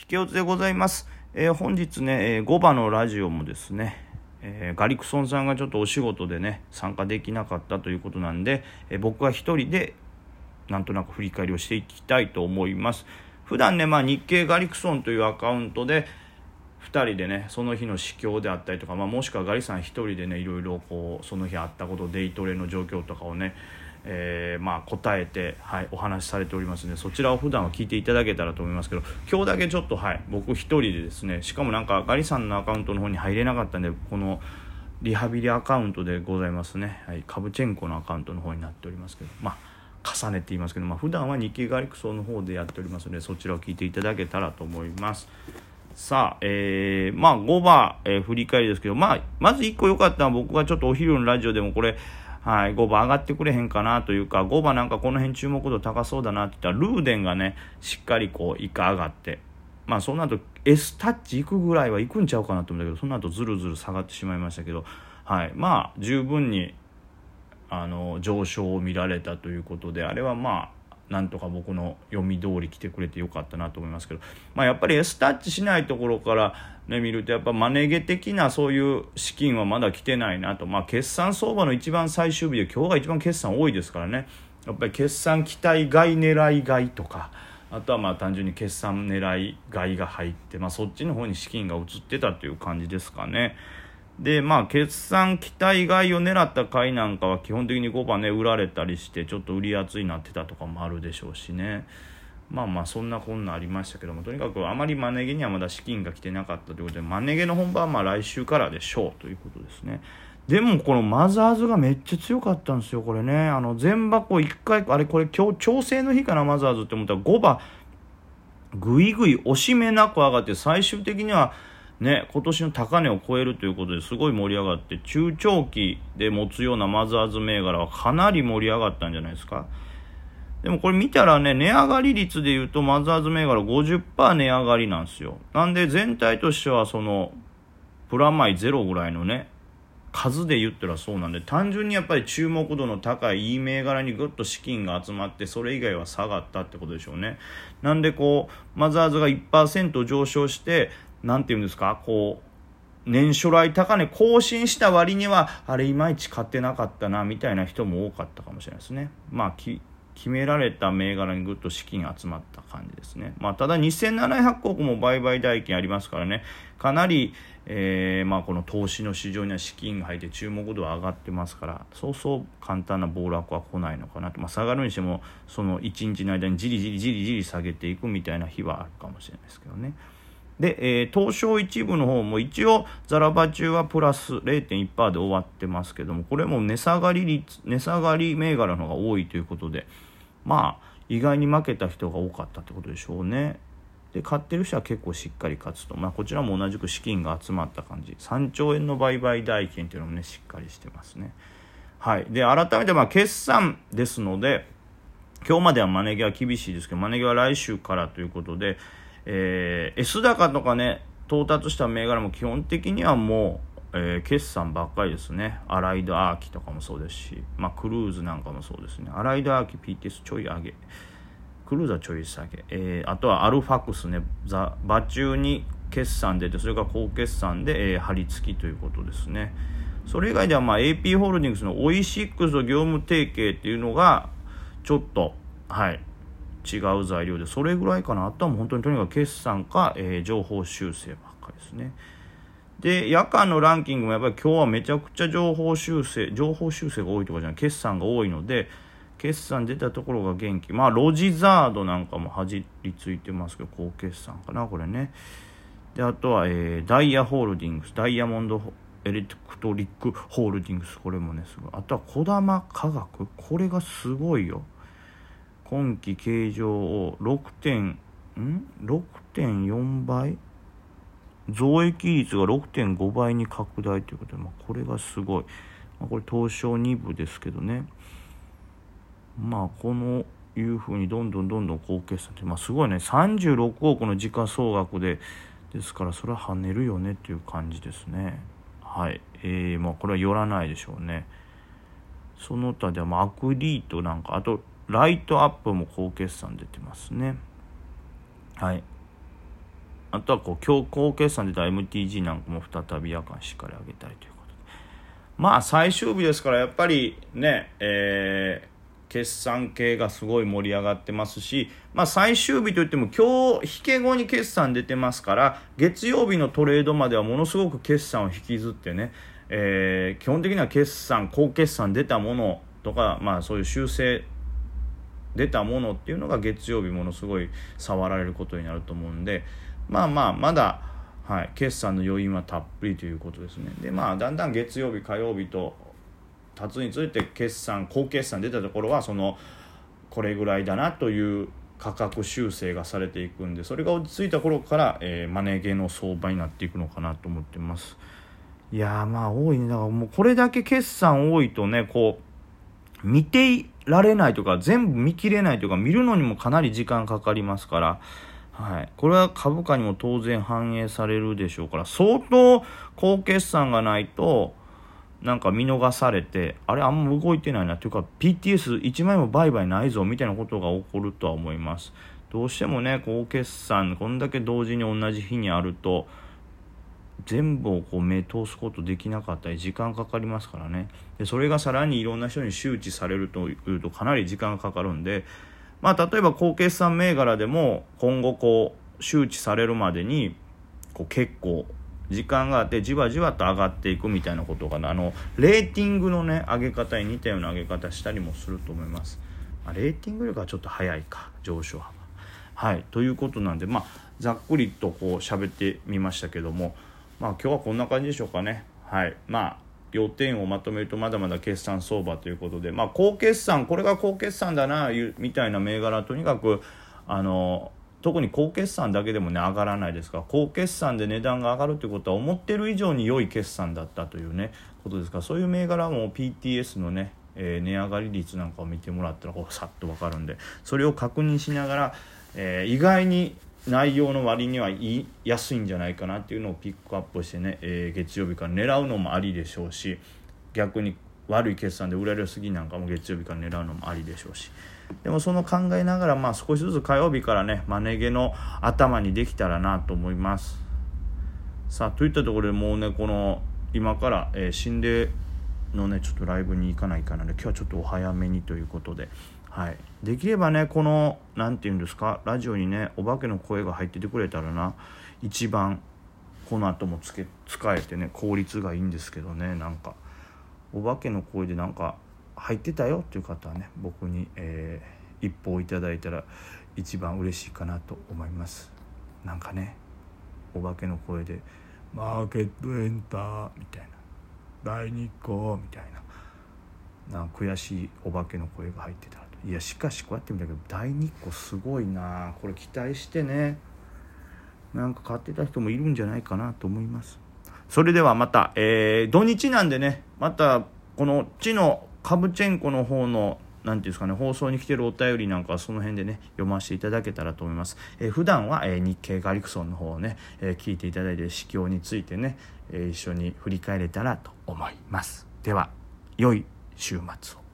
引け落ちでございます。えー、本日ね、えー、5番のラジオもですね、えー、ガリクソンさんがちょっとお仕事でね、参加できなかったということなんで、え僕は一人でなんとなく振り返りをしていきたいと思います。普段ね、まあ、日経ガリクソンというアカウントで、2人でねその日の市況であったりとか、まあ、もしくはガリさん1人でねいろいろこうその日あったことデイトレの状況とかをねえー、まあ、答えて、はい、お話しされておりますのでそちらを普段は聞いていただけたらと思いますけど今日だけちょっと、はい、僕1人でですねしかもなんかガリさんのアカウントの方に入れなかったんでこのリハビリアカウントでございますね、はい、カブチェンコのアカウントの方になっておりますけどまあ重ねていますけど、まあ、普段は日経ガリクソの方でやっておりますのでそちらを聞いていただけたらと思います。さあ、えー、まあ5番、えー、振り返りですけど、まあ、まず1個良かったのは僕がちょっとお昼のラジオでもこれはい、5番上がってくれへんかなというか、5番なんかこの辺注目度高そうだなって言ったら、ルーデンがね、しっかりこう、イカ上がって、まあその後 S タッチ行くぐらいは行くんちゃうかなと思ったけど、その後ずるずる下がってしまいましたけど、はい、まあ十分に、あの、上昇を見られたということで、あれはまあ、なんとか僕の読み通り来てくれてよかったなと思いますけど、まあ、やっぱり S タッチしないところから、ね、見るとやっぱマネゲ的なそういう資金はまだ来てないなと、まあ、決算相場の一番最終日で今日が一番決算多いですからね。やっぱり決算期待外狙い買いとかあとはまあ単純に決算狙い買いが入って、まあ、そっちの方に資金が移ってたという感じですかね。で、まあ、決算期待外を狙った買いなんかは基本的に5番ね、売られたりして、ちょっと売り圧になってたとかもあるでしょうしね。まあまあ、そんなこんなありましたけども、とにかくあまりマネゲにはまだ資金が来てなかったということで、マネゲの本番はまあ来週からでしょうということですね。でも、このマザーズがめっちゃ強かったんですよ、これね。あの、全箱1回、あれこれ今日、調整の日かな、マザーズって思ったら5番、ぐいぐい押し目なく上がって、最終的には、ね、今年の高値を超えるということですごい盛り上がって、中長期で持つようなマザーズ銘柄はかなり盛り上がったんじゃないですか。でもこれ見たらね、値上がり率で言うとマザーズ銘柄50%値上がりなんですよ。なんで全体としてはその、プラマイゼロぐらいのね、数で言ったらそうなんで、単純にやっぱり注目度の高いいい銘柄にぐっと資金が集まって、それ以外は下がったってことでしょうね。なんでこう、マザーズが1%上昇して、なんていうんですか、こう、年初来高値更新した割には、あれいまいち買ってなかったな、みたいな人も多かったかもしれないですね。まあ、決められた銘柄にぐっと資金集まった感じですね。まあ、ただ2700億も売買代金ありますからね、かなり、えー、まあ、この投資の市場には資金が入って注目度は上がってますから、そうそう簡単な暴落は来ないのかなと。まあ、下がるにしても、その1日の間にじりじりじりじり下げていくみたいな日はあるかもしれないですけどね。で、えー、東証一部の方も一応ザラバ中はプラス0.1%で終わってますけどもこれも値下がり率値下がり銘柄の方が多いということでまあ意外に負けた人が多かったってことでしょうね。で買ってる人は結構しっかり勝つと、まあ、こちらも同じく資金が集まった感じ。3兆円の売買代金っていうのもねしっかりしてますね。はい。で改めてまあ決算ですので今日まではマネギは厳しいですけどマネギは来週からということでえー、S 高とかね、到達した銘柄も基本的にはもう、えー、決算ばっかりですね。アライドアーキとかもそうですし、まあ、クルーズなんかもそうですね。アライドアーキ PTS ちょい上げ。クルーズはちょい下げ。えー、あとはアルファクスね、ザ場中に決算出て、それから高決算で、えー、張り付きということですね。それ以外では、まあ、AP ホールディングスのオイシックスと業務提携っていうのが、ちょっと、はい、違う材料でそれぐらいかなあとは本当にとにかく決算か、えー、情報修正ばっかりですね。で夜間のランキングもやっぱり今日はめちゃくちゃ情報修正情報修正が多いとかじゃない決算が多いので決算出たところが元気。まあロジザードなんかもはじりついてますけど高決算かなこれね。であとは、えー、ダイヤホールディングスダイヤモンドエレクトリックホールディングスこれもねすごい。あとは児玉科学これがすごいよ。今期計上を6点、ん ?6.4 倍？増益率が6.5倍に拡大ということで、まあ、これがすごい。まあ、これ東証2部ですけどね。まあ、このいうふうにどんどんどんどん高決算って、まあ、すごいね。36億の時価総額で、ですから、それは跳ねるよねっていう感じですね。はい。えー、まあ、これは寄らないでしょうね。その他では、まあ、アクリートなんか、あと、ライトアップも高決算出てますね。はい。あとはこう強行決算でた MTG なんかも再び夜間しっかり上げたいということでまあ最終日ですからやっぱりねえー決算系がすごい盛り上がってますし、まあ、最終日といっても今日引け後に決算出てますから月曜日のトレードまではものすごく決算を引きずってね、えー、基本的には決算高決算出たものとか、まあ、そういう修正出たものっていうのが月曜日ものすごい触られることになると思うんでまあまあまだ、はい、決算の余韻はたっぷりということですね。でまあだんだん月曜日火曜日と経つについて決算高決算出たところはそのこれぐらいだなという価格修正がされていくんでそれが落ち着いた頃から、えー、マネーゲーの相場になっていくのかなと思ってます。いやまあ多いね。だからもうこれだけ決算多いとねこう見てられないとか全部見切れないとか見るのにもかなり時間かかりますから。はい、これは株価にも当然反映されるでしょうから。相当高決算がないとなんか見逃されてあれあんま動いてないな。というか PTS1 枚も売買ないぞみたいなことが起こるとは思います。どうしてもね高決算こんだけ同時に同じ日にあると全部をこう目通すことできなかったり時間かかりますからね。でそれがさらにいろんな人に周知されるというとかなり時間がかかるんでまあ例えば高決算銘柄でも今後こう周知されるまでにこう結構時間があってじわじわと上がっていくみたいなことが、あのレーティングのね上げ方に似たような上げ方したりもすると思います、まあ、レーティングよりかはちょっと早いか上昇幅。はいということなんでまあざっくりとこう喋ってみましたけどもまあ今日はこんな感じでしょうかね。はい。まあ要点をまとめるとまだまだ決算相場ということで。まあ高決算。これが高決算だなみたいな銘柄とにかくあの特に高決算だけでもね上がらないですから。高決算で値段が上がるということは思ってる以上に良い決算だったというねことですから。そういう銘柄も PTS のね、えー、値上がり率なんかを見てもらったらこうさっと分かるんで。それを確認しながら、えー、意外に内容の割には言いやすいんじゃないかなっていうのをピックアップしてね、えー、月曜日から狙うのもありでしょうし逆に悪い決算で売られすぎなんかも月曜日から狙うのもありでしょうし。でもその考えながら、まあ、少しずつ火曜日からねマネ毛の頭にできたらなと思いますさあといったところでもうねこの今から、えー、心霊のねちょっとライブに行かないかなので今日はちょっとお早めにということで、はい、できればねこの何て言うんですかラジオにねお化けの声が入っててくれたらな一番この後もつけ使えてね効率がいいんですけどねなんか。お化けの声でなんか入ってたよっていう方はね僕に、えー、一報いただいたら一番嬉しいかなと思います。なんかねお化けの声で「マーケットエンター」みたいな「大日光」みたいな。な悔しいお化けの声が入ってたいやしかしこうやって見たけど大日光すごいなこれ期待してねなんか買ってた人もいるんじゃないかなと思いますそれではまた、えー、土日なんでねまたこの地のカブチェンコの方のなんていうんですかね、放送に来てるお便りなんかはその辺でね、読ませていただけたらと思います。えー、普段は、えー、日経ガリクソンの方をね、えー、聞いていただいて、市況についてね、えー、一緒に振り返れたらと思います。では、良い週末を。